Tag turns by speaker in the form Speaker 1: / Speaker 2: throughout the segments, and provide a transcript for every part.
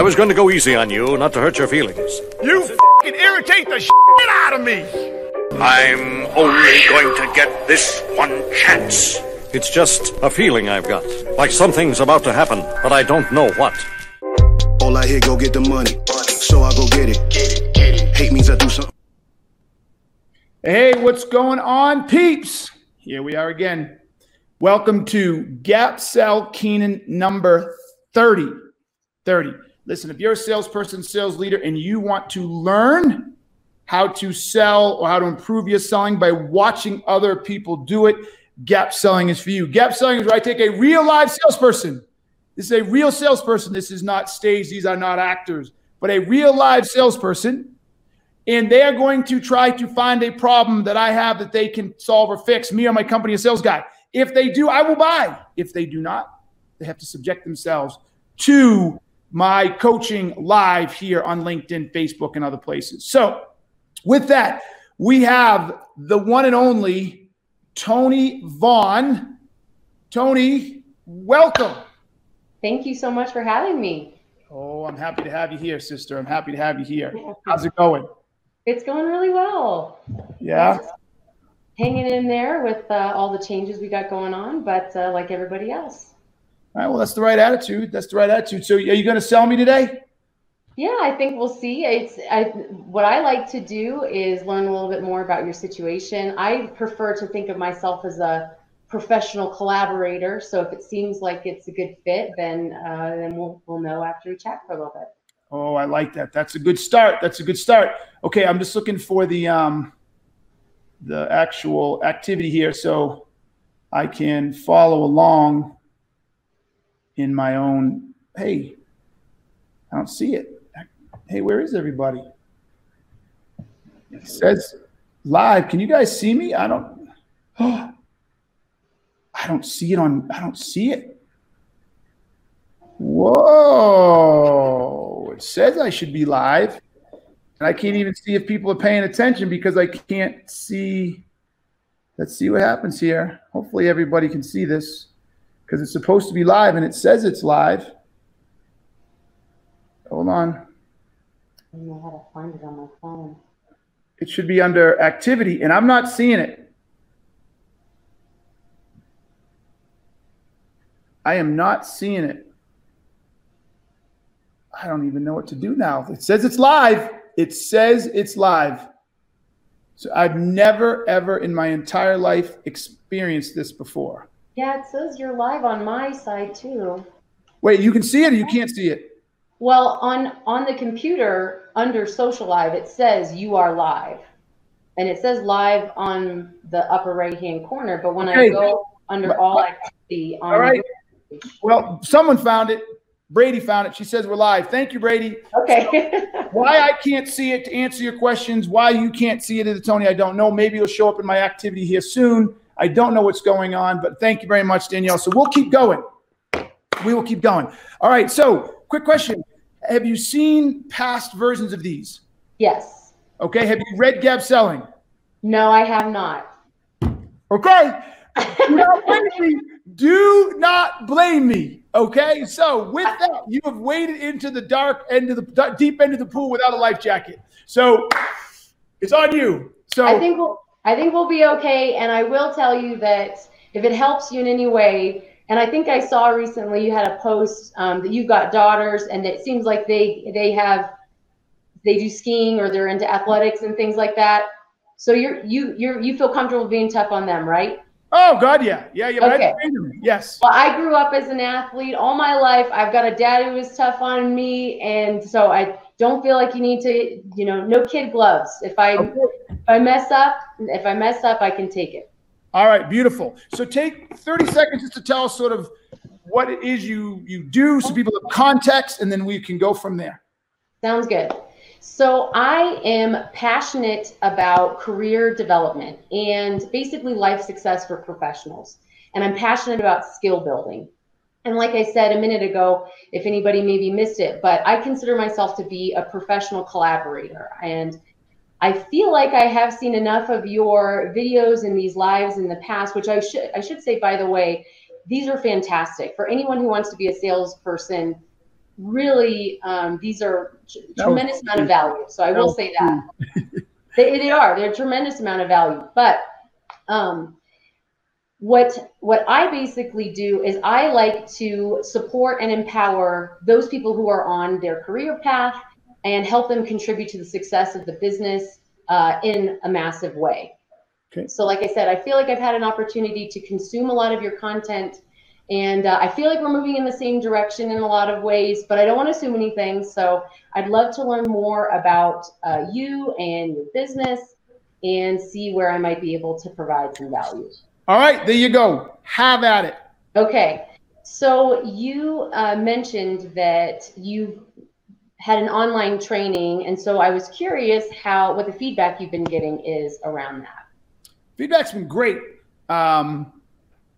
Speaker 1: I was going to go easy on you, not to hurt your feelings.
Speaker 2: You fucking irritate the shit out of me.
Speaker 1: I'm only going to get this one chance. It's just a feeling I've got. Like something's about to happen, but I don't know what.
Speaker 3: All I hear, go get the money. So I go get it. Hate means I do something.
Speaker 4: Hey, what's going on, peeps? Here we are again. Welcome to Gap Sell Keenan number 30. 30. Listen, if you're a salesperson, sales leader, and you want to learn how to sell or how to improve your selling by watching other people do it, Gap Selling is for you. Gap Selling is where I take a real live salesperson. This is a real salesperson. This is not stage. These are not actors, but a real live salesperson. And they are going to try to find a problem that I have that they can solve or fix. Me or my company, a sales guy. If they do, I will buy. If they do not, they have to subject themselves to my coaching live here on LinkedIn, Facebook, and other places. So, with that, we have the one and only Tony Vaughn. Tony, welcome.
Speaker 5: Thank you so much for having me.
Speaker 4: Oh, I'm happy to have you here, sister. I'm happy to have you here. How's it going?
Speaker 5: It's going really well.
Speaker 4: Yeah.
Speaker 5: Hanging in there with uh, all the changes we got going on, but uh, like everybody else.
Speaker 4: All right. Well, that's the right attitude. That's the right attitude. So, are you going to sell me today?
Speaker 5: Yeah, I think we'll see. It's I, what I like to do is learn a little bit more about your situation. I prefer to think of myself as a professional collaborator. So if it seems like it's a good fit, then uh, then we'll we'll know after we chat for a little bit.
Speaker 4: Oh, I like that. That's a good start. That's a good start. Okay, I'm just looking for the um the actual activity here so I can follow along in my own hey, I don't see it. Hey, where is everybody? It says live. Can you guys see me? I don't oh, I don't see it on I don't see it. Whoa. It says I should be live. And I can't even see if people are paying attention because I can't see. Let's see what happens here. Hopefully everybody can see this because it's supposed to be live and it says it's live. Hold on.
Speaker 5: I don't know how to find it on my phone.
Speaker 4: It should be under activity, and I'm not seeing it. I am not seeing it. I don't even know what to do now. It says it's live. It says it's live. So I've never, ever in my entire life experienced this before.
Speaker 5: Yeah, it says you're live on my side too.
Speaker 4: Wait, you can see it or you can't see it?
Speaker 5: Well, on on the computer under social live, it says you are live, and it says live on the upper right hand corner. But when I go under all activity on
Speaker 4: All right.
Speaker 5: the page-
Speaker 4: Well, someone found it. Brady found it. She says we're live. Thank you, Brady.
Speaker 5: okay.
Speaker 4: Why I can't see it to answer your questions, why you can't see it, Tony, I don't know. Maybe it'll show up in my activity here soon. I don't know what's going on, but thank you very much, Danielle. So we'll keep going. We will keep going. All right. So, quick question Have you seen past versions of these?
Speaker 5: yes.
Speaker 4: Okay. Have you read Gap Selling?
Speaker 5: No, I have not.
Speaker 4: Okay. Do not blame me. Do not blame me. Okay. So with that, you have waded into the dark end of the deep end of the pool without a life jacket. So it's on you. So
Speaker 5: I think we'll I think we'll be okay. And I will tell you that if it helps you in any way, and I think I saw recently you had a post um, that you've got daughters, and it seems like they they have they do skiing or they're into athletics and things like that. So you're you you're you feel comfortable being tough on them, right?
Speaker 4: oh God, yeah, yeah, yeah. But I
Speaker 5: Okay.
Speaker 4: them. Yes.
Speaker 5: Well, I grew up as an athlete all my life. I've got a dad who was tough on me, and so I don't feel like you need to, you know, no kid gloves. If I
Speaker 4: Okay.
Speaker 5: If I mess up, if I mess up, I can take it.
Speaker 4: All right, beautiful. So take 30 seconds just to tell us sort of what it is you you do so people have context and then we can go from there.
Speaker 5: Sounds good. So I am passionate about career development and basically life success for professionals. And I'm passionate about skill building. And like I said a minute ago, if anybody maybe missed it, but I consider myself to be a professional collaborator. And I feel like I have seen enough of your videos and these lives in the past, which I should I should say by the way, these are fantastic for anyone who wants to be a salesperson really um, these are tremendous amount of value. So I will say that they, they are they're a tremendous amount of value. But um, what what I basically do is I like to support and empower those people who are on their career path and help them contribute to the success of the business uh, in a massive way. Okay. So, like I said, I feel like I've had an opportunity to consume a lot of your content and uh, I feel like we're moving in the same direction in a lot of ways, but I don't want to assume anything. So I'd love to learn more about uh, you and your business and see where I might be able to provide some value.
Speaker 4: All right, there you go. Have at it.
Speaker 5: Okay. So you uh, mentioned that you had an online training, and so I was curious how what the feedback you've been getting is around that.
Speaker 4: Feedback's been great. Um,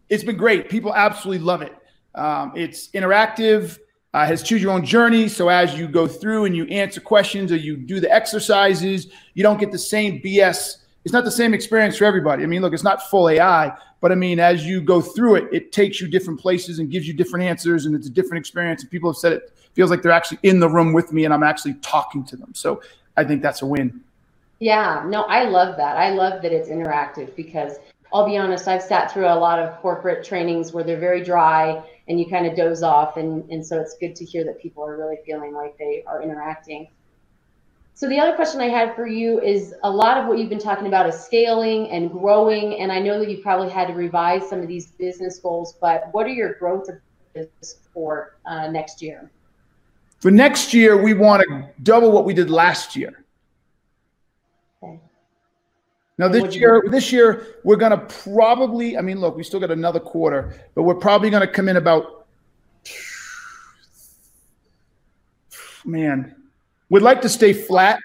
Speaker 4: it's been great. People absolutely love it. Um, it's interactive. Uh, has choose your own journey. So as you go through and you answer questions or you do the exercises, you don't get the same BS. It's not the same experience for everybody. I mean, look, it's not full AI, but I mean, as you go through it, it takes you different places and gives you different answers, and it's a different experience. And people have said it feels like they're actually in the room with me, and I'm actually talking to them. So I think that's a win.
Speaker 5: Yeah, no, I love that. I love that it's interactive because I'll be honest, I've sat through a lot of corporate trainings where they're very dry and you kind of doze off. And, and so it's good to hear that people are really feeling like they are interacting. So the other question I had for you is a lot of what you've been talking about is scaling and growing. And I know that you probably had to revise some of these business goals, but what are your growth for uh, next year?
Speaker 4: For next year, we want to double what we did last year. Now this year, this year we're gonna probably. I mean, look, we still got another quarter, but we're probably gonna come in about. Man, we'd like to stay flat.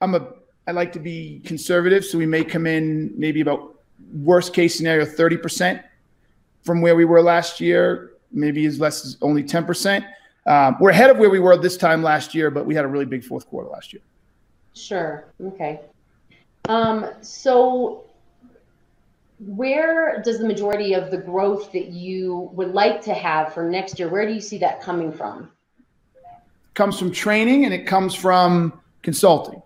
Speaker 4: I'm a. I like to be conservative, so we may come in maybe about worst case scenario thirty percent from where we were last year. Maybe as less as only ten percent. Um, we're ahead of where we were this time last year, but we had a really big fourth quarter last year.
Speaker 5: Sure. Okay. Um, so where does the majority of the growth that you would like to have for next year, where do you see that coming from?
Speaker 4: Comes from training and it comes from consulting.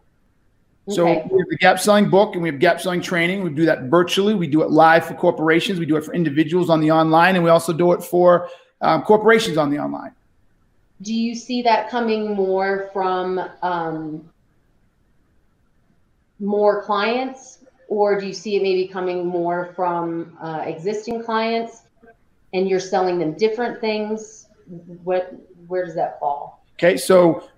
Speaker 4: So we have the gap selling book and we have gap selling training. We do that virtually. We do it live for corporations. We do it for individuals on the online, and we also do it for um, corporations on the online.
Speaker 5: Do you see that coming more from um, more clients, or do you see it maybe coming more from uh, existing clients, and you're selling them different things? What where does that fall?
Speaker 4: Okay, so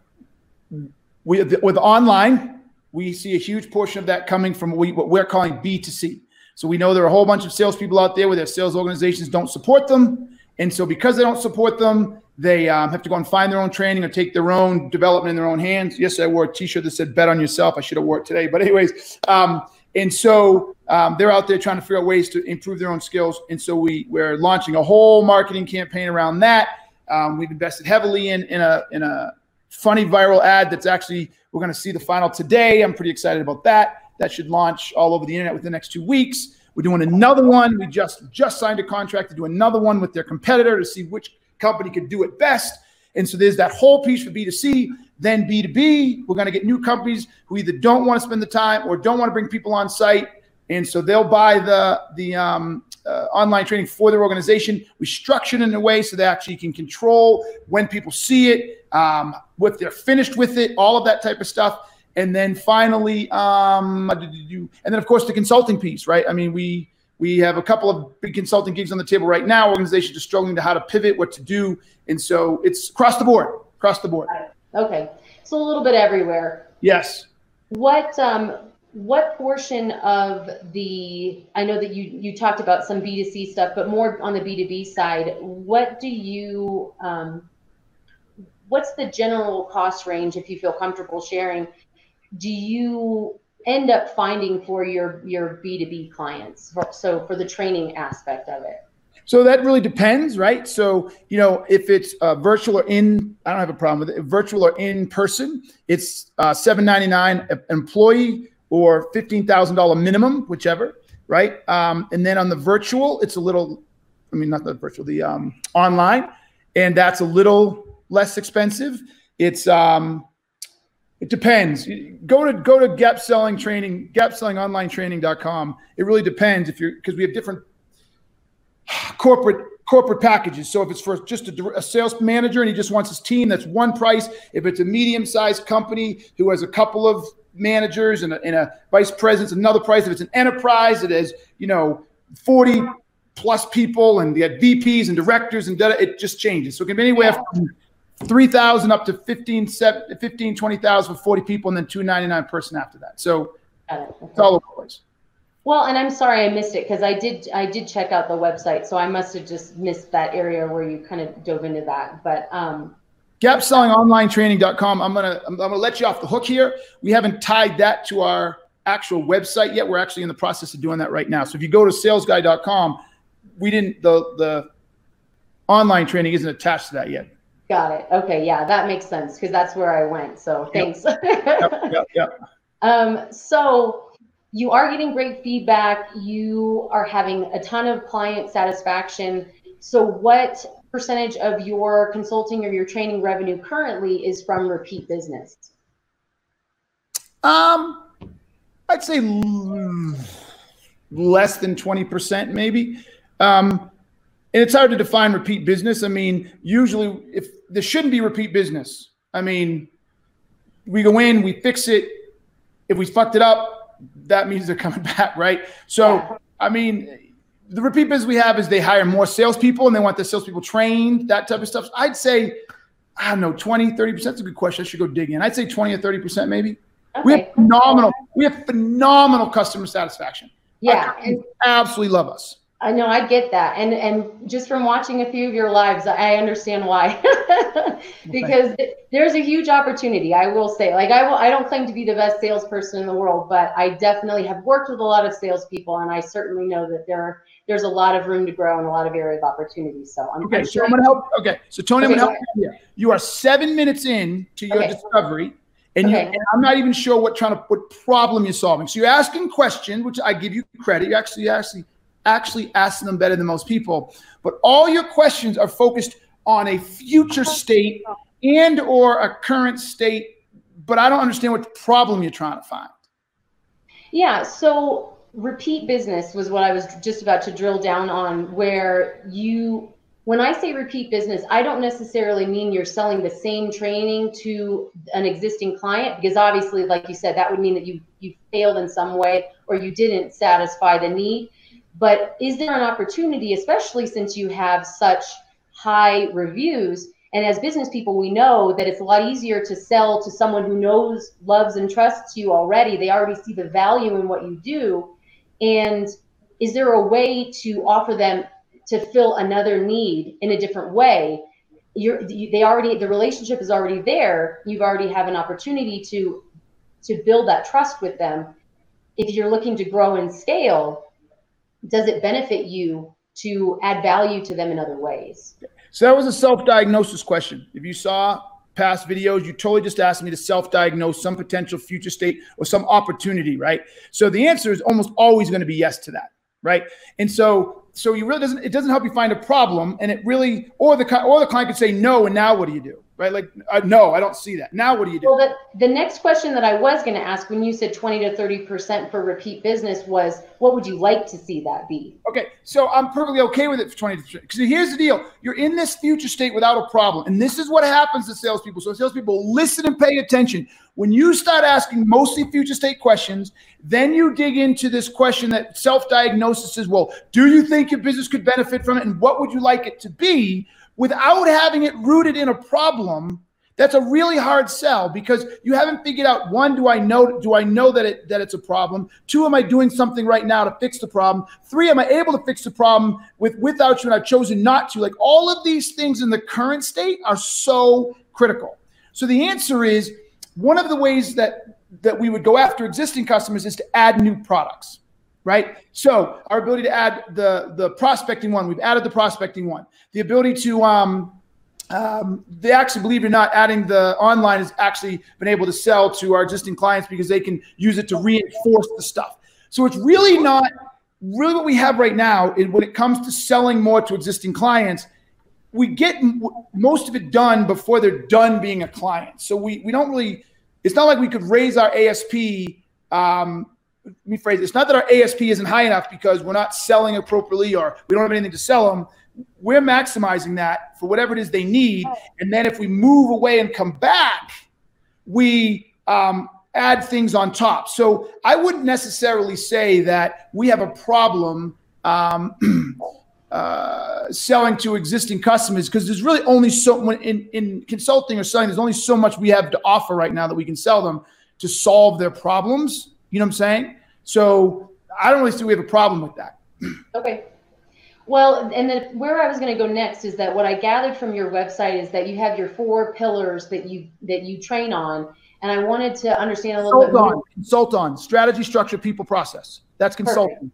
Speaker 4: we with online, we see a huge portion of that coming from what we're calling B2C. So we know there are a whole bunch of salespeople out there where their sales organizations don't support them. And so because they don't support them, they um, have to go and find their own training or take their own development in their own hands. Yes, I wore a T-shirt that said "Bet on yourself." I should have wore it today, but anyways, um, and so um, they're out there trying to figure out ways to improve their own skills. And so we we're launching a whole marketing campaign around that. Um, we've invested heavily in in a in a funny viral ad that's actually we're going to see the final today. I'm pretty excited about that. That should launch all over the internet within the next two weeks. We're doing another one. We just just signed a contract to do another one with their competitor to see which company could do it best. And so there's that whole piece for B2C. Then B2B, we're going to get new companies who either don't want to spend the time or don't want to bring people on site. And so they'll buy the, the um, uh, online training for their organization. We structure it in a way so they actually can control when people see it, um, what they're finished with it, all of that type of stuff. And then finally, um, and then of course the consulting piece, right? I mean, we we have a couple of big consulting gigs on the table right now. Organizations are struggling to how to pivot, what to do, and so it's across the board. Across the board.
Speaker 5: Okay, so a little bit everywhere.
Speaker 4: Yes.
Speaker 5: What um what portion of the I know that you you talked about some B 2 C stuff, but more on the B 2 B side. What do you um what's the general cost range if you feel comfortable sharing? Do you end up finding for your your b2b clients so for the training aspect of it
Speaker 4: so that really depends right so you know if it's uh, virtual or in i don't have a problem with it virtual or in person it's uh, 799 employee or $15000 minimum whichever right um, and then on the virtual it's a little i mean not the virtual the um, online and that's a little less expensive. It's um, it depends. Go to go to Gap Selling Training, GapSellingOnlineTraining.com. It really depends if you're because we have different corporate corporate packages. So if it's for just a, a, sales manager and he just wants his team, that's one price. If it's a medium sized company who has a couple of managers and a, and a vice president, another price. If it's an enterprise that has you know forty plus people and you have VPs and directors and data, it just changes. So it can be anywhere from 3,000 up to 15, 7, 15 20,000 for 40 people and then 299 person after that. So it's all over the place.
Speaker 5: Well, and I'm sorry I missed it because I did I did check out the website, so I must have just missed that area where you kind of dove into that. But um,
Speaker 4: GapSellingOnlineTraining.com. I'm gonna I'm, gonna let you off the hook here. We haven't tied that to our actual website yet. We're actually in the process of doing that right now. So if you go to SalesGuy.com, we didn't the the online training isn't attached to that yet.
Speaker 5: Got it. Okay, yeah, that makes sense because that's where I went. So thanks.
Speaker 4: Yep, yep, yep. yep.
Speaker 5: um, so you are getting great feedback. You are having a ton of client satisfaction. So, what percentage of your consulting or your training revenue currently is from repeat business?
Speaker 4: Um, I'd say less than 20%, maybe. Um, and it's hard to define repeat business. I mean, usually, if there shouldn't be repeat business, I mean, we go in, we fix it. If we fucked it up, that means they're coming back, right? So, yeah. I mean, the repeat business we have is they hire more salespeople and they want the salespeople trained, that type of stuff. I'd say, I don't know, 20, 30%. That's a good question. I should go dig in. I'd say 20 or 30% maybe. Okay. We have phenomenal, we have phenomenal customer satisfaction.
Speaker 5: Yeah.
Speaker 4: absolutely love us.
Speaker 5: I know I get that. And and just from watching a few of your lives, I understand why. because there's a huge opportunity. I will say, like I will I don't claim to be the best salesperson in the world, but I definitely have worked with a lot of salespeople and I certainly know that there there's a lot of room to grow and a lot of area of opportunity. So I'm
Speaker 4: okay. So I'm gonna help. Okay. So Tony, okay, I'm gonna help you. You are seven minutes in to your okay. discovery. And, okay. you, and I'm not even sure what trying to what problem you're solving. So you're asking questions, which I give you credit. You actually actually actually asking them better than most people. But all your questions are focused on a future state and or a current state, but I don't understand what problem you're trying to find.
Speaker 5: Yeah, so repeat business was what I was just about to drill down on where you when I say repeat business, I don't necessarily mean you're selling the same training to an existing client because obviously like you said that would mean that you you failed in some way or you didn't satisfy the need but is there an opportunity, especially since you have such high reviews? And as business people, we know that it's a lot easier to sell to someone who knows, loves, and trusts you already. They already see the value in what you do. And is there a way to offer them to fill another need in a different way? You're, they already the relationship is already there. You've already have an opportunity to to build that trust with them. If you're looking to grow and scale, does it benefit you to add value to them in other ways?
Speaker 4: So that was a self-diagnosis question. If you saw past videos, you totally just asked me to self-diagnose some potential future state or some opportunity, right? So the answer is almost always going to be yes to that, right? And so so you really doesn't it doesn't help you find a problem, and it really or the or the client could say no, and now what do you do? right? Like, uh, no, I don't see that. Now, what do you do?
Speaker 5: Well, the, the next question that I was going to ask when you said 20 to 30% for repeat business was, what would you like to see that be?
Speaker 4: Okay, so I'm perfectly okay with it for 20 to 30. Because here's the deal you're in this future state without a problem. And this is what happens to salespeople. So, salespeople listen and pay attention. When you start asking mostly future state questions, then you dig into this question that self diagnosis is well, do you think your business could benefit from it? And what would you like it to be? without having it rooted in a problem that's a really hard sell? Because you haven't figured out one do i know do i know that it that it's a problem? Two am i doing something right now to fix the problem? Three am i able to fix the problem with without you? And i've chosen not to. Like all of these things in the current state are so critical. So the answer is one of the ways that that we would go after existing customers is to add new products right? So our ability to add the the prospecting one, we've added the prospecting one. The ability to um, um, they actually believe it or not, adding the online has actually been able to sell to our existing clients because they can use it to reinforce the stuff. So it's really not really what we have right now. Is when it comes to selling more to existing clients, we get most of it done before they're done being a client. So we we don't really. It's not like we could raise our ASP. Um, let me phrase it. It's not that our ASP isn't high enough because we're not selling appropriately or we don't have anything to sell them. We're maximizing that for whatever it is they need, and then if we move away and come back, we um, add things on top. So I wouldn't necessarily say that we have a problem um, uh, selling to existing customers because there's really only so in in consulting or selling. There's only so much we have to offer right now that we can sell them to solve their problems. You know what I'm saying? So I don't really see we have a problem with that.
Speaker 5: Okay. Well, and then where I was going to go next is that what I gathered from your website is that you have your four pillars that you that you train on, and I wanted to understand a little
Speaker 4: Consult
Speaker 5: bit
Speaker 4: on,
Speaker 5: more.
Speaker 4: consult on strategy, structure, people, process. That's consulting.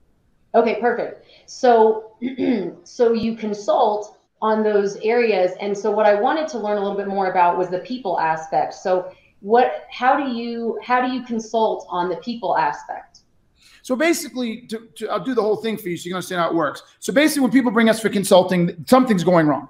Speaker 5: Okay, perfect. So, so you consult on those areas, and so what I wanted to learn a little bit more about was the people aspect. So, what? How do you how do you consult on the people aspect?
Speaker 4: So basically, to, to, I'll do the whole thing for you so you can understand how it works. So basically, when people bring us for consulting, something's going wrong.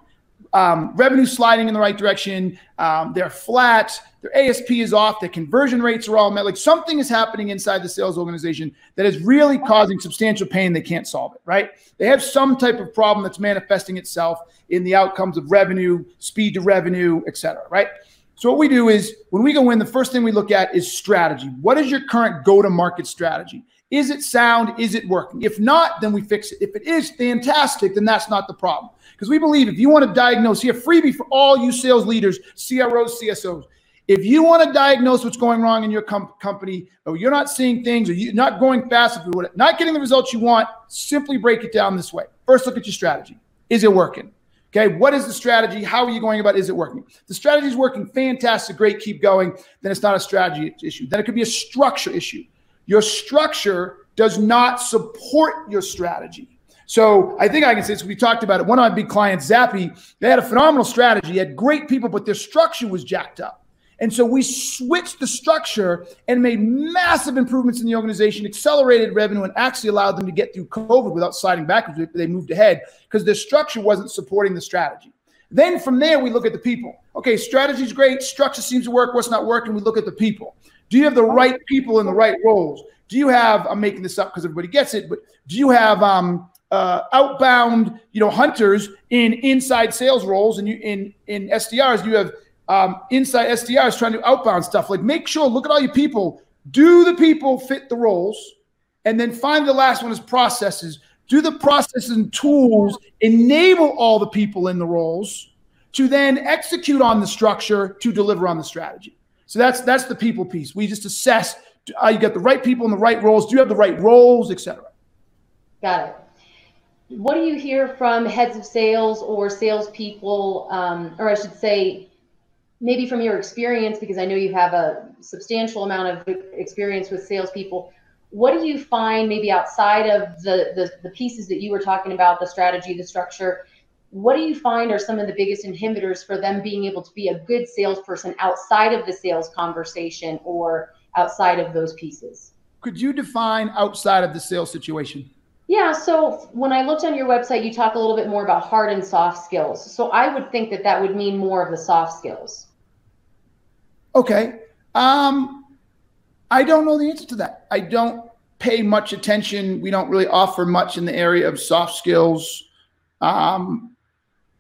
Speaker 4: Um, revenue sliding in the right direction. Um, they're flat. Their ASP is off. Their conversion rates are all met. Like something is happening inside the sales organization that is really causing substantial pain. They can't solve it, right? They have some type of problem that's manifesting itself in the outcomes of revenue, speed to revenue, et cetera, right? So what we do is when we go in, the first thing we look at is strategy. What is your current go-to-market strategy? Is it sound? Is it working? If not, then we fix it. If it is fantastic, then that's not the problem. Because we believe if you want to diagnose, here, freebie for all you sales leaders, CROs, CSOs. If you want to diagnose what's going wrong in your com- company, or you're not seeing things, or you're not going fast, you're not getting the results you want, simply break it down this way. First, look at your strategy. Is it working? Okay, what is the strategy? How are you going about? Is it working? The strategy is working fantastic, great, keep going. Then it's not a strategy issue. Then it could be a structure issue. Your structure does not support your strategy. So I think I can say this. We talked about it. One of my big clients, Zappy, they had a phenomenal strategy, They had great people, but their structure was jacked up. And so we switched the structure and made massive improvements in the organization, accelerated revenue, and actually allowed them to get through COVID without sliding backwards. They moved ahead because their structure wasn't supporting the strategy. Then from there, we look at the people. Okay, strategy's great, structure seems to work. What's not working? We look at the people. Do you have the right people in the right roles? Do you have? I'm making this up because everybody gets it, but do you have um, uh, outbound, you know, hunters in inside sales roles, and you in in SDRs? You have um, inside SDRs trying to outbound stuff? Like, make sure. Look at all your people. Do the people fit the roles? And then find the last one is processes. Do the processes and tools enable all the people in the roles to then execute on the structure to deliver on the strategy? So that's that's the people piece. We just assess uh, you got the right people in the right roles. Do you have the right roles, etc.
Speaker 5: Got it. What do you hear from heads of sales or salespeople, um, or I should say, maybe from your experience, because I know you have a substantial amount of experience with salespeople. What do you find maybe outside of the, the, the pieces that you were talking about, the strategy, the structure? what do you find are some of the biggest inhibitors for them being able to be a good salesperson outside of the sales conversation or outside of those pieces?
Speaker 4: Could you define outside of the sales situation?
Speaker 5: Yeah, so when I looked on your website, you talk a little bit more about hard and soft skills. So I would think that that would mean more of the soft skills.
Speaker 4: Okay. Um, I don't know the answer to that. I don't pay much attention. We don't really offer much in the area of soft skills. Um,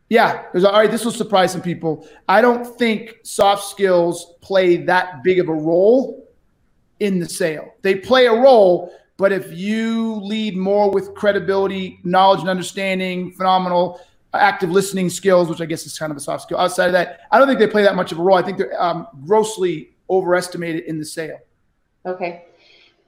Speaker 4: yeah, all right. This will surprise some people. I don't think soft skills play that big of a role in the sale. They play a role, but if you lead more with credibility, knowledge, and understanding, phenomenal active listening skills, which I guess is kind of a soft skill. Outside of that, I don't think they play that much of a role. I think they're um, grossly overestimated in the sale.
Speaker 5: Okay.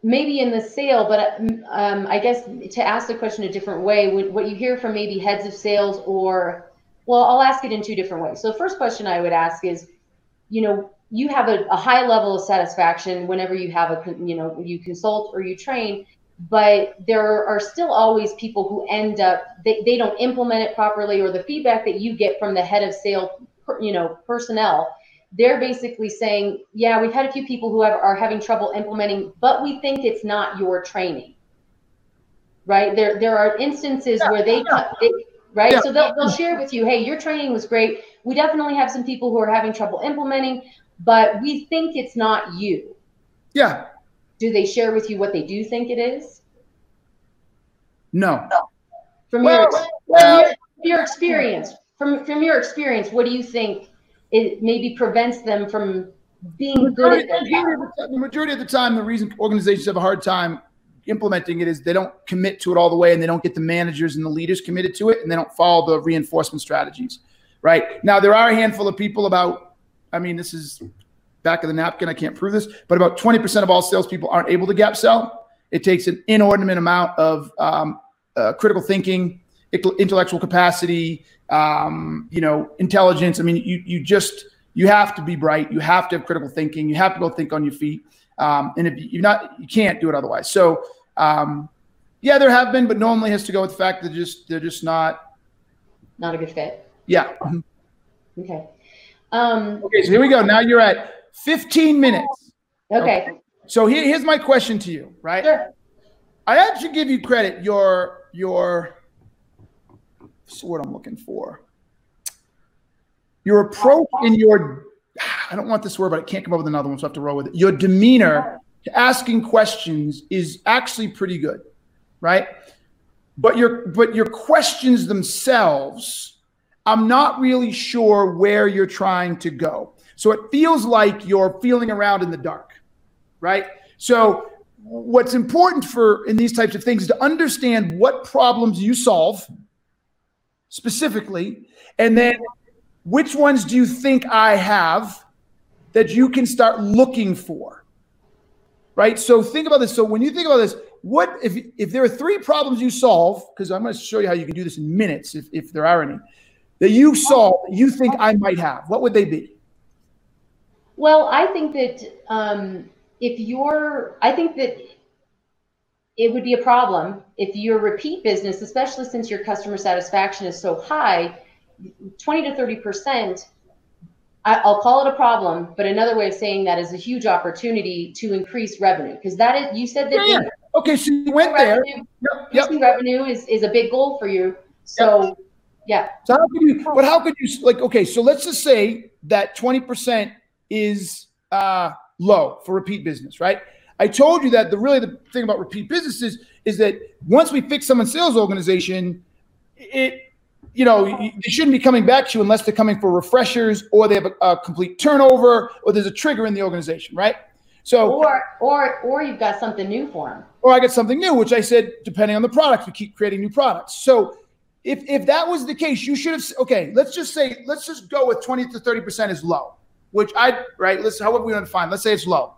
Speaker 5: Maybe in the sale, but um, I guess to ask the question a different way, what you hear from maybe heads of sales or well, I'll ask it in two different ways. So the first question I would ask is, you know, you have a, a high level of satisfaction whenever you have a, you know, you consult or you train, but there are still always people who end up, they, they don't implement it properly or the feedback that you get from the head of sale, you know, personnel, they're basically saying, yeah, we've had a few people who have, are having trouble implementing, but we think it's not your training. Right. There, there are instances yeah, where they, yeah. they right?
Speaker 4: Yeah.
Speaker 5: So they'll, they'll share with you, hey, your training was great. We definitely have some people who are having trouble implementing, but we think it's not you.
Speaker 4: Yeah.
Speaker 5: Do they share with you what they do think it is?
Speaker 4: No.
Speaker 5: From
Speaker 4: Well,
Speaker 5: your, from
Speaker 4: well-
Speaker 5: your, your experience, from from your experience, what do you think it maybe prevents them from being good
Speaker 4: Majority,
Speaker 5: at their
Speaker 4: majority
Speaker 5: job?
Speaker 4: of the, ti- the majority of the time, the reason organizations have a hard time implementing it is they don't commit to it all the way and they don't get the managers and the leaders committed to it and they don't follow the reinforcement strategies. Right. Now, there are a handful of people about, I mean, this is back of the napkin. I can't prove this, but about 20% of all salespeople aren't able to gap sell. It takes an inordinate amount of um, uh, critical thinking, intellectual capacity, um, you know, intelligence. I mean, you you just you have to be bright. You have to have critical thinking. You have to go think on your feet. Um, and if you're not, you can't do it otherwise. So, um, yeah, there have been, but normally has to go with the fact that just they're just not.
Speaker 5: Not a good fit.
Speaker 4: Yeah.
Speaker 5: Okay. Um,
Speaker 4: Okay, so here we go. Now you're at 15 minutes.
Speaker 5: okay.
Speaker 4: So here, here's my question to you, right?
Speaker 5: Sure.
Speaker 4: I actually give you credit. Your your what's the word I'm looking for? Your approach in your I don't want this word, but I can't come up with another one, so I have to roll with it. Your demeanor to asking questions is actually pretty good, right? But your but your questions themselves, I'm not really sure where you're trying to go. So it feels like you're feeling around in the dark, right? So what's important for in these types of things is to understand what problems you solve specifically, and then which ones do you think I have that you can start looking for? Right? So think about this. So when you think about this, what if if there are three problems you solve, because I'm going to show you how you can do this in minutes if, if there are any, that you saw that you think I might have, what would they be?
Speaker 5: Well, I think that um, if you're, I think that it would be a problem if your repeat business, especially since your customer satisfaction is so high, 20 to 30 percent. I'll call it a problem, but another way of saying that is a huge opportunity to increase revenue because that is you said that
Speaker 4: Yeah, yeah. Okay, so you went there.
Speaker 5: revenue,
Speaker 4: Yep, yep.
Speaker 5: revenue is, is a big goal for you. So yeah,
Speaker 4: So how could you? But how could you? Like, okay, so let's just say that twenty percent is uh, low for repeat business, right? I told you that the really the thing about repeat businesses is that once we fix someone's sales organization, it you know they shouldn't be coming back to you unless they're coming for refreshers or they have a, a complete turnover or there's a trigger in the organization, right? So
Speaker 5: or or or you've got something new for them.
Speaker 4: or I get something new, which I said, depending on the product, we keep creating new products. So if if that was the case, you should have okay, let's just say, let's just go with 20 to 30% is low, which I right, let's however we want to define, let's say it's low.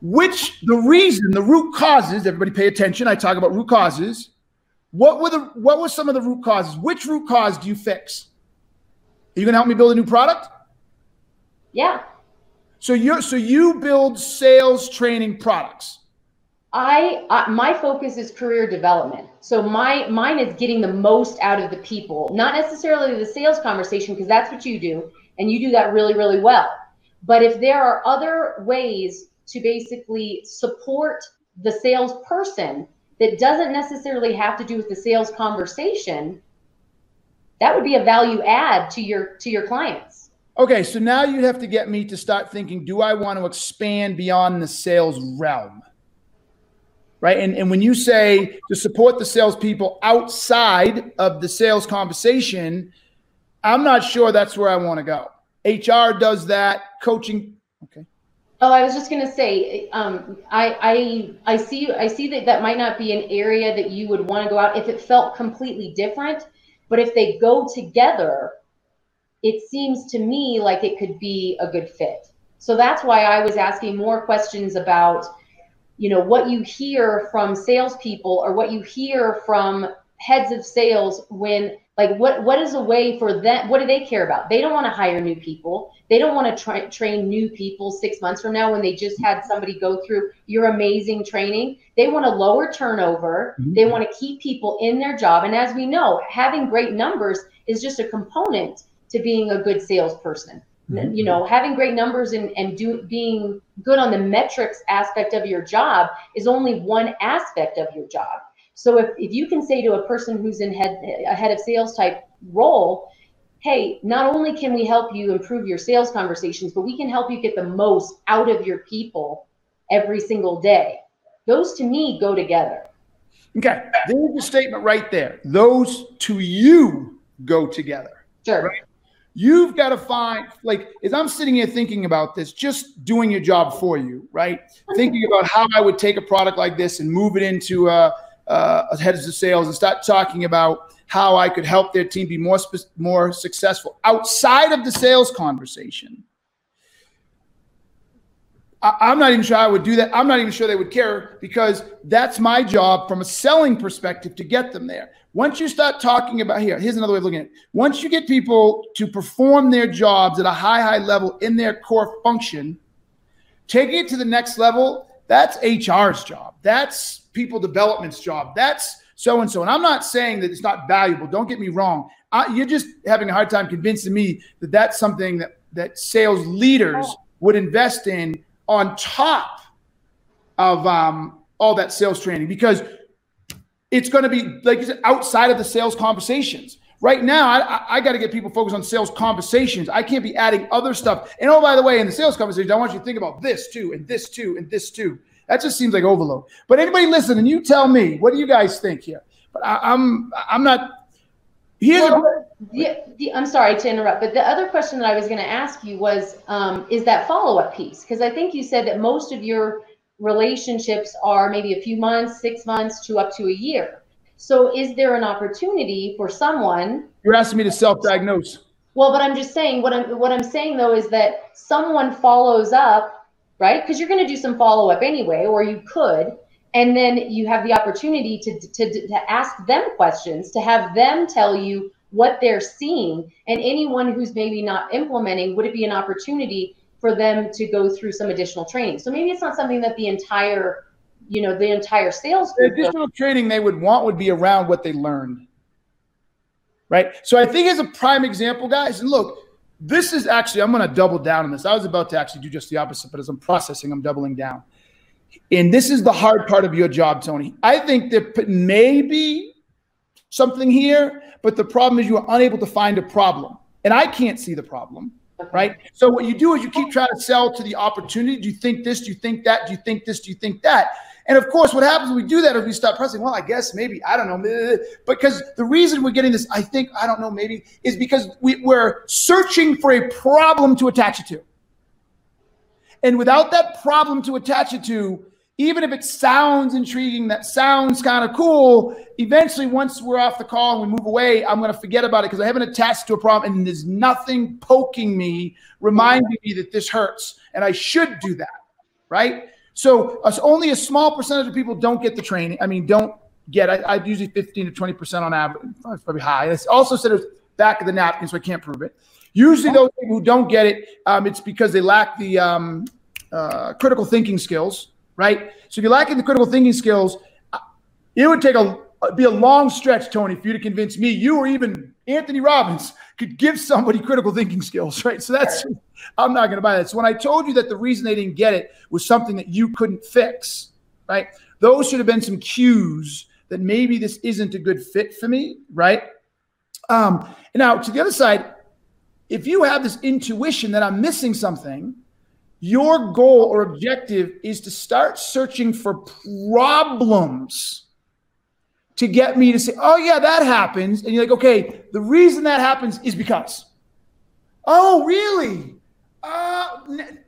Speaker 4: Which the reason, the root causes, everybody pay attention. I talk about root causes. What were the what were some of the root causes? Which root cause do you fix? Are you gonna help me build a new product?
Speaker 5: Yeah.
Speaker 4: So you so you build sales training products.
Speaker 5: I, I my focus is career development. So my mine is getting the most out of the people, not necessarily the sales conversation because that's what you do and you do that really really well. But if there are other ways to basically support the salesperson that doesn't necessarily have to do with the sales conversation, that would be a value add to your to your clients.
Speaker 4: Okay, so now you'd have to get me to start thinking, do I want to expand beyond the sales realm? Right. And, and when you say to support the salespeople outside of the sales conversation, I'm not sure that's where I want to go. HR does that, coaching. Okay.
Speaker 5: Oh, I was just gonna say, um, I, I, I see, I see that that might not be an area that you would want to go out if it felt completely different. But if they go together, it seems to me like it could be a good fit. So that's why I was asking more questions about, you know, what you hear from salespeople or what you hear from heads of sales when like what what is a way for them what do they care about? They don't want to hire new people. They don't want to tra- train new people six months from now when they just had somebody go through your amazing training. They want to lower turnover. Mm-hmm. They want to keep people in their job. And as we know having great numbers is just a component to being a good salesperson Mm-hmm. you know having great numbers and, and do, being good on the metrics aspect of your job is only one aspect of your job So if, if you can say to a person who's in head a head of sales type role, hey, not only can we help you improve your sales conversations, but we can help you get the most out of your people every single day. Those to me go together.
Speaker 4: Okay, there's a statement right there. Those to you go together.
Speaker 5: Sure.
Speaker 4: Right? You've got to find, like, as I'm sitting here thinking about this, just doing your job for you, right? thinking about how I would take a product like this and move it into uh, uh, a, a, a heads of sales and start talking about how I could help their team be more spe- more successful outside of the sales conversation. I, am not even sure I would do that. I'm not even sure they would care because that's my job from a selling perspective to get them there. Once you start talking about here, here's another way of looking at it. Once you get people to perform their jobs at a high, high level in their core function, taking it to the next level, that's HR's job. That's people development's job. That's so and so. And I'm not saying that it's not valuable. Don't get me wrong. I, you're just having a hard time convincing me that that's something that that sales leaders would invest in on top of um, all that sales training because it's going to be like you said outside of the sales conversations. Right now i, I got to get people focused on sales conversations. I can't be adding other stuff. And oh by the way in the sales conversations i want you to think about this too and this too and this too. That just seems like overload. But anybody listen and you tell me what do you guys think here? But I, I'm, I'm not here's
Speaker 5: well, a, the, the, i'm sorry to interrupt but the other question that i was going to ask you was um, is that follow-up piece? Because i think you said that most of your relationships are maybe a few months, six months to up to a year. So is there an opportunity for someone?
Speaker 4: You're asking me to self-diagnose.
Speaker 5: Well, but I'm just saying what I'm what I'm saying though is that someone follows up, right? Because you're going to do some follow up anyway, or you could, and then you have the opportunity to, to to ask them questions, to have them tell you what they're seeing, and anyone who's maybe not implementing, would it be an opportunity for them to go through some additional training. So maybe it's not something that the entire, you know, the entire sales
Speaker 4: the additional training they would want would be around what they learned. Right. So I think as a prime example, guys, and look, this is actually, I'm going to double down on this. I was about to actually do just the opposite, but as I'm processing, I'm doubling down. And this is the hard part of your job, Tony. I think there may be something here, but the problem is you are unable to find a problem. And I can't see the problem right? So what you do is you keep trying to sell to the opportunity. Do you think this? Do you think that? Do you think this? Do you think that? And of course, what happens when we do that is we start pressing, well, I guess maybe, I don't know. Because the reason we're getting this, I think, I don't know, maybe, is because we, we're searching for a problem to attach it to. And without that problem to attach it to, even if it sounds intriguing, that sounds kind of cool, eventually, once we're off the call and we move away, I'm going to forget about it because I haven't attached to a problem and there's nothing poking me, reminding me that this hurts and I should do that. Right. So, only a small percentage of people don't get the training. I mean, don't get I, I usually 15 to 20% on average. It's probably high. It's also said it's back of the napkin, so I can't prove it. Usually, those people who don't get it, um, it's because they lack the um, uh, critical thinking skills right? So if you're lacking the critical thinking skills, it would take a be a long stretch, Tony, for you to convince me, you or even Anthony Robbins could give somebody critical thinking skills, right? So that's I'm not going to buy that. So when I told you that the reason they didn't get it was something that you couldn't fix, right? Those should have been some cues that maybe this isn't a good fit for me, right? Um, now to the other side, if you have this intuition that I'm missing something, your goal or objective is to start searching for problems to get me to say, oh, yeah, that happens. And you're like, okay, the reason that happens is because. Oh, really? Uh,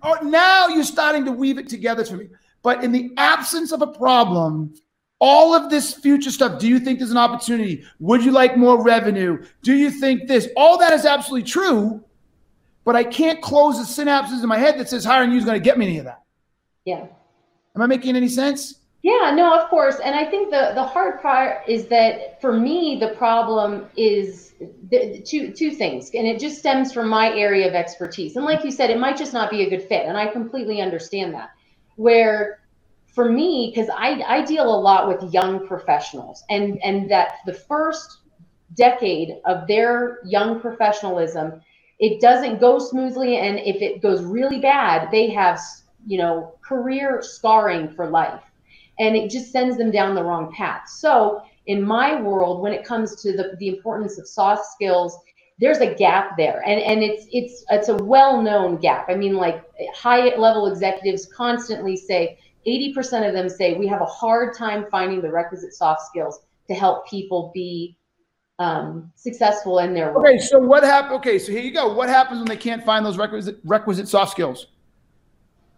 Speaker 4: oh, now you're starting to weave it together for me. But in the absence of a problem, all of this future stuff, do you think there's an opportunity? Would you like more revenue? Do you think this? All that is absolutely true but I can't close the synapses in my head that says hiring you is going to get me any of that.
Speaker 5: Yeah.
Speaker 4: Am I making any sense?
Speaker 5: Yeah, no, of course. And I think the the hard part is that for me the problem is the, two two things, and it just stems from my area of expertise. And like you said, it might just not be a good fit, and I completely understand that. Where for me, because I I deal a lot with young professionals, and and that the first decade of their young professionalism it doesn't go smoothly and if it goes really bad they have you know career scarring for life and it just sends them down the wrong path. So in my world, when it comes to the, the importance of soft skills, there's a gap there. And, and it's, it's, it's a well-known gap. I mean, like high level executives constantly say, 80% of them say we have a hard time finding the requisite soft skills to help people be um, successful in their
Speaker 4: role. Okay, so what happened? Okay, so here you go. What happens when they can't find those requisite requisite soft skills?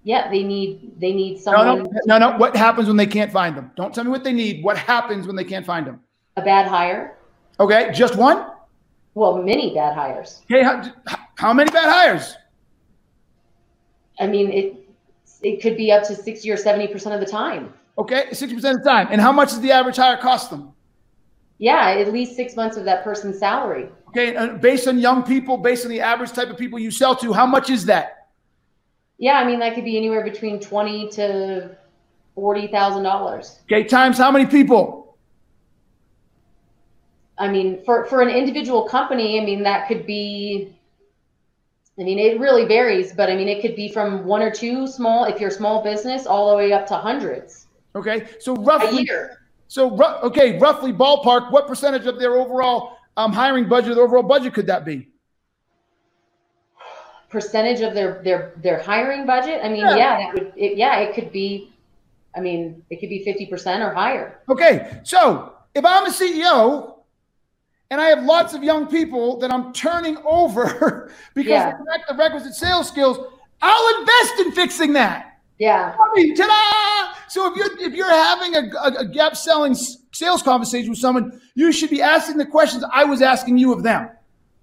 Speaker 5: Yeah, they need they need someone.
Speaker 4: No, no, no, no. What happens when they can't find them? Don't tell me what they need. What happens when they can't find them?
Speaker 5: A bad hire.
Speaker 4: Okay, just one.
Speaker 5: Well, many bad hires.
Speaker 4: Okay, how, how many bad hires?
Speaker 5: I mean, it it could be up to 60 or 70% of the time.
Speaker 4: Okay, 60% of the time. And how much does the average hire cost them?
Speaker 5: Yeah, at least six months of that person's salary.
Speaker 4: Okay, and based on young people, based on the average type of people you sell to, how much is that?
Speaker 5: Yeah, I mean that could be anywhere between twenty to forty thousand dollars.
Speaker 4: Okay, times how many people?
Speaker 5: I mean, for for an individual company, I mean that could be I mean, it really varies, but I mean, it could be from one or two small, if you're a small business, all the way up to hundreds.
Speaker 4: Okay, so roughly. A year. So okay, roughly ballpark, what percentage of their overall um, hiring budget, their overall budget, could that be?
Speaker 5: Percentage of their their their hiring budget? I mean, yeah, yeah that would. It, yeah, it could be. I mean, it could be fifty percent or higher.
Speaker 4: Okay, so if I'm a CEO and I have lots of young people that I'm turning over because yeah. they lack the requisite sales skills. I'll invest in fixing that.
Speaker 5: Yeah.
Speaker 4: I mean, ta-da! So if you're if you're having a, a, a gap selling sales conversation with someone, you should be asking the questions I was asking you of them.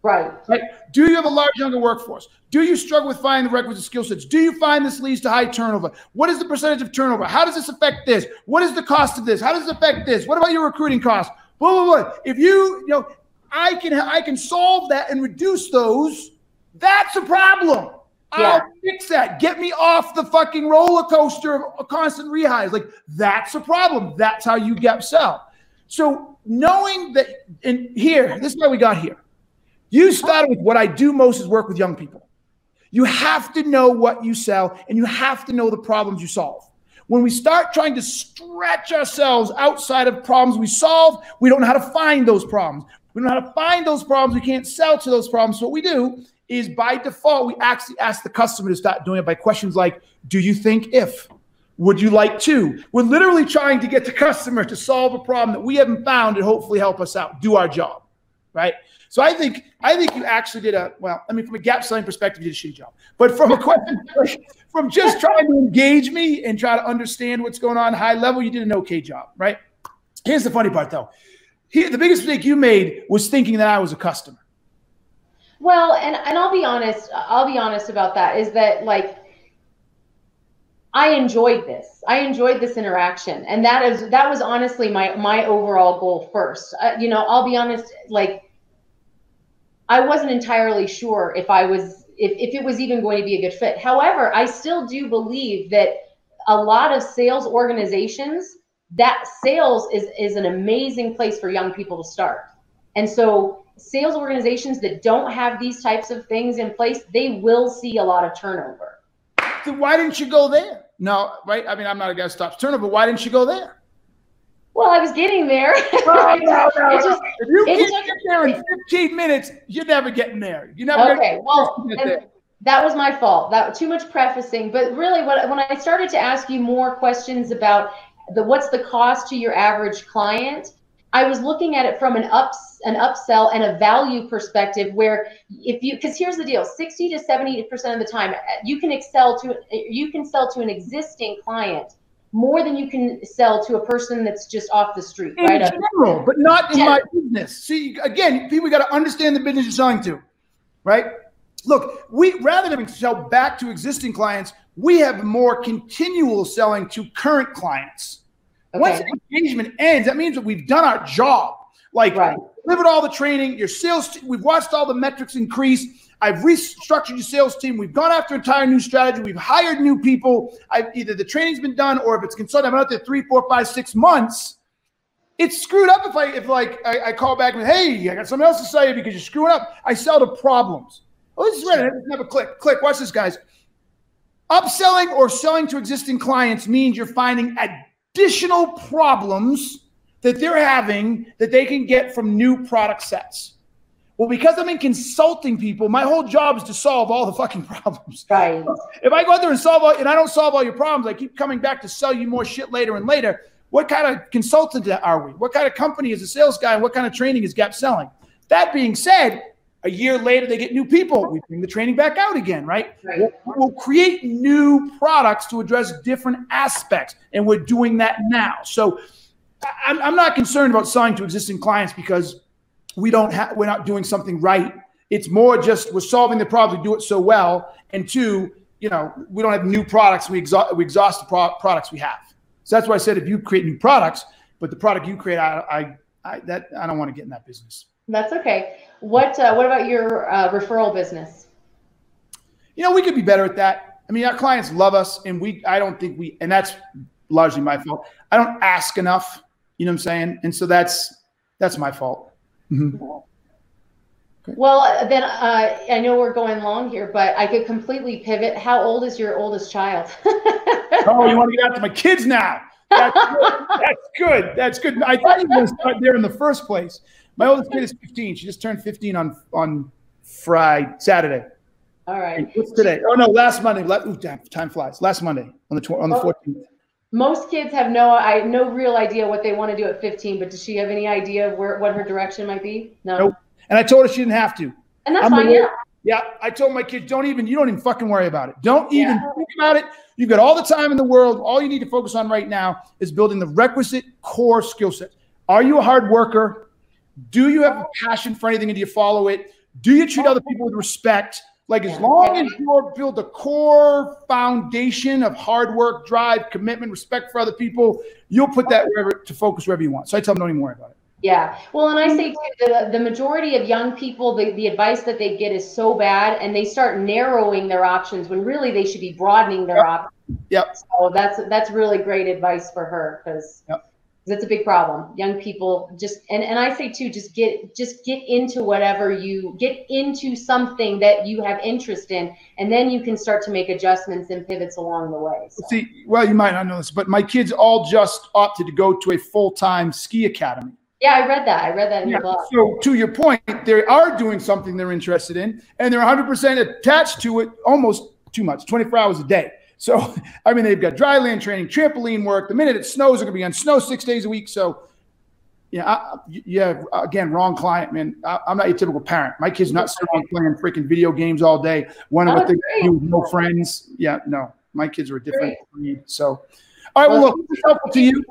Speaker 5: Right.
Speaker 4: Right. Do you have a large younger workforce? Do you struggle with finding the requisite skill sets? Do you find this leads to high turnover? What is the percentage of turnover? How does this affect this? What is the cost of this? How does it affect this? What about your recruiting costs? blah blah blah. If you you know, I can I can solve that and reduce those. That's a problem. I'll fix that. Get me off the fucking roller coaster of constant rehighs. Like that's a problem. That's how you gap sell. So knowing that, and here, this is why we got here. You started with what I do most is work with young people. You have to know what you sell, and you have to know the problems you solve. When we start trying to stretch ourselves outside of problems we solve, we don't know how to find those problems. We don't know how to find those problems. We can't sell to those problems. So what we do is by default, we actually ask the customer to start doing it by questions like, do you think if? Would you like to? We're literally trying to get the customer to solve a problem that we haven't found and hopefully help us out, do our job. Right. So I think I think you actually did a well, I mean, from a gap selling perspective, you did a shitty job. But from a question from just trying to engage me and try to understand what's going on high level, you did an okay job, right? Here's the funny part though. Here, the biggest mistake you made was thinking that I was a customer.
Speaker 5: Well, and and I'll be honest, I'll be honest about that is that like I enjoyed this. I enjoyed this interaction, and that is that was honestly my my overall goal first. Uh, you know, I'll be honest, like I wasn't entirely sure if I was if, if it was even going to be a good fit. However, I still do believe that a lot of sales organizations that sales is is an amazing place for young people to start. And so sales organizations that don't have these types of things in place, they will see a lot of turnover.
Speaker 4: So why didn't you go there? No, right? I mean, I'm not a guy who stops turnover. Why didn't you go there?
Speaker 5: Well, I was getting there.
Speaker 4: Oh, no, no, just, if you get there in 15 minutes, you're never getting there. You never.
Speaker 5: Okay, well, that was my fault. That too much prefacing. But really, what when I started to ask you more questions about the what's the cost to your average client, I was looking at it from an ups an upsell and a value perspective where if you because here's the deal 60 to 70 percent of the time you can excel to you can sell to an existing client more than you can sell to a person that's just off the street
Speaker 4: in
Speaker 5: right?
Speaker 4: general but not in my business. See again people got to understand the business you're selling to right? Look we rather than sell back to existing clients we have more continual selling to current clients Okay. Once engagement ends, that means that we've done our job. Like right. delivered all the training, your sales, t- we've watched all the metrics increase. I've restructured your sales team. We've gone after entire new strategy. We've hired new people. I've either the training's been done or if it's consulting, I'm out there three, four, five, six months. It's screwed up if I if like I, I call back and hey, I got something else to say because you're screwing up. I sell to problems. Oh, this is right. Have a click. Click. Watch this, guys. Upselling or selling to existing clients means you're finding a additional problems that they're having that they can get from new product sets. Well, because I'm in consulting people, my whole job is to solve all the fucking problems.
Speaker 5: Right.
Speaker 4: If I go out there and solve all, and I don't solve all your problems, I keep coming back to sell you more shit later and later. What kind of consultant are we? What kind of company is a sales guy? And what kind of training is Gap selling? That being said, a year later they get new people. We bring the training back out again, right?
Speaker 5: Right.
Speaker 4: We'll, we'll create new products to address different aspects, and we're doing that now. So I'm, I'm not concerned about selling to existing clients because we don't have we're not doing something right. It's more just we're solving the problem. We do it so well, and two, you know, we don't have new products. We exhaust we exhaust the pro- products we have. So that's why I said if you create new products, but the product you create, I, I, I that I don't want to get in that business.
Speaker 5: That's okay. What uh, What about your uh, referral business?
Speaker 4: You know, we could be better at that. I mean, our clients love us, and we I don't think we, and that's largely my fault. I don't ask enough. You know what I'm saying? And so that's that's my fault.
Speaker 5: Well, then uh, I know we're going long here, but I could completely pivot. How old is your oldest child?
Speaker 4: Oh, you want to get out to my kids now? That's good. That's good. That's good. I thought you were going to start there in the first place. My oldest kid is 15. She just turned 15 on on Friday, Saturday.
Speaker 5: All right.
Speaker 4: What's today? Oh no, last Monday. Ooh, damn, time flies. Last Monday on the tw- on the. 14th.
Speaker 5: Most kids have no I no real idea what they want to do at 15, but does she have any idea where what her direction might be? No.
Speaker 4: Nope. And I told her she didn't have to.
Speaker 5: And that's
Speaker 4: I'm
Speaker 5: fine.
Speaker 4: aware-
Speaker 5: Yeah.
Speaker 4: Yeah, I told my kids, don't even, you don't even fucking worry about it. Don't even
Speaker 5: Yeah.
Speaker 4: think about it. You've got all the time in the world. All you need to focus on right now is building the requisite core skill set. Are you a hard worker? Do you have a passion for anything and do you follow it? Do you treat other people with respect? Like as long as you build a core foundation of hard work, drive, commitment, respect for other people, you'll put that wherever to focus wherever you want. So I tell them, don't even worry about it.
Speaker 5: Yeah. Well, and I mm-hmm. say too, the, the majority of young people, the, the advice that they get is so bad and they start narrowing their options when really they should be broadening their
Speaker 4: Yep.
Speaker 5: options.
Speaker 4: Yep.
Speaker 5: So that's that's really great advice for her because
Speaker 4: Yep.
Speaker 5: it's a big problem. Young people just and, and I say too, just get just get into whatever you get into something that you have interest in, and then you can start to make adjustments and pivots along the way. So.
Speaker 4: See, well, you might not know this, but my kids all just opted to go to a full time ski academy.
Speaker 5: Yeah, I read that. I read that in
Speaker 4: Yeah.
Speaker 5: your blog.
Speaker 4: So to your point, they are doing something they're interested in, and they're 100% attached to it almost too much, 24 hours a day. So, I mean, they've got dry land training, trampoline work. The minute it snows, they're going to be on snow six days a week. So, yeah, I, yeah. Again, wrong client, man. I, I'm not your typical parent. My kids not sitting around playing freaking video games all day, wondering what they do with no friends. Yeah, no, my kids are a different breed. So, all right. Well, look, it's helpful to you.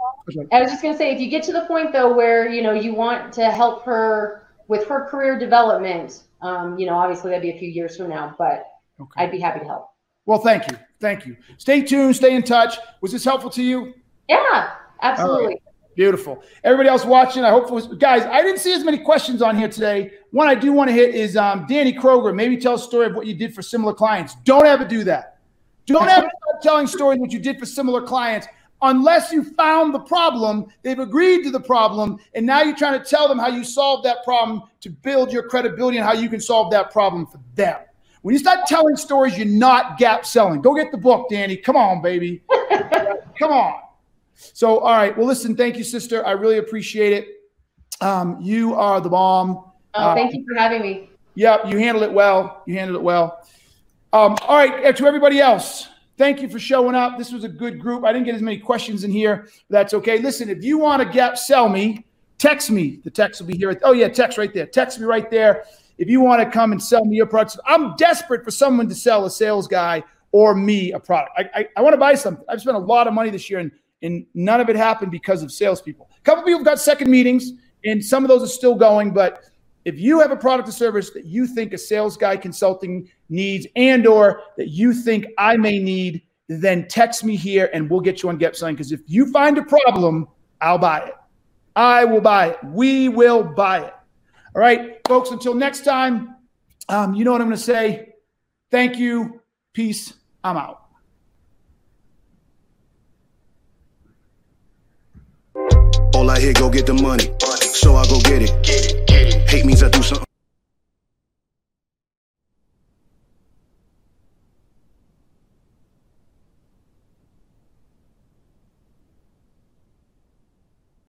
Speaker 5: I was just going to say, if you get to the point though where you know you want to help her with her career development, um, you know, obviously that'd be a few years from now, but
Speaker 4: Okay.
Speaker 5: I'd be happy to help.
Speaker 4: Well, thank you. Thank you. Stay tuned. Stay in touch. Was this helpful to you?
Speaker 5: Yeah, absolutely.
Speaker 4: Beautiful. Everybody else watching, I hope it was. Guys, I didn't see as many questions on here today. One I do want to hit is um, Danny Kroger. Maybe tell a story of what you did for similar clients. Don't ever do that. Don't ever start telling stories what you did for similar clients unless you found the problem, they've agreed to the problem, and now you're trying to tell them how you solved that problem to build your credibility and how you can solve that problem for them. When you start telling stories, you're not gap selling. Go get the book, Danny. Come on, baby. Come on. So, all right. Well, listen, thank you, sister. I really appreciate it. Um, you are the bomb.
Speaker 5: Oh, thank you for having me.
Speaker 4: Yep, you handled it well. You handled it well. Um, all right, to everybody else, thank you for showing up. This was a good group. I didn't get as many questions in here. That's okay. Listen, if you want to gap sell me, text me. The text will be here. Oh yeah, text right there. Text me right there. If you want to come and sell me your products, I'm desperate for someone to sell a sales guy or me a product. I, I, I want to buy something. I've spent a lot of money this year, and and none of it happened because of salespeople. A couple people got second meetings, and some of those are still going, but if you have a product or service that you think a sales guy consulting needs and or that you think i may need then text me here and we'll get you on gap selling because if you find a problem i'll buy it. I will buy it. We will buy it. All right folks until next time um, you know what i'm going to say? Thank you. Peace. I'm out.
Speaker 3: All I hear, go get the money. So I go get it. Hate means I do something.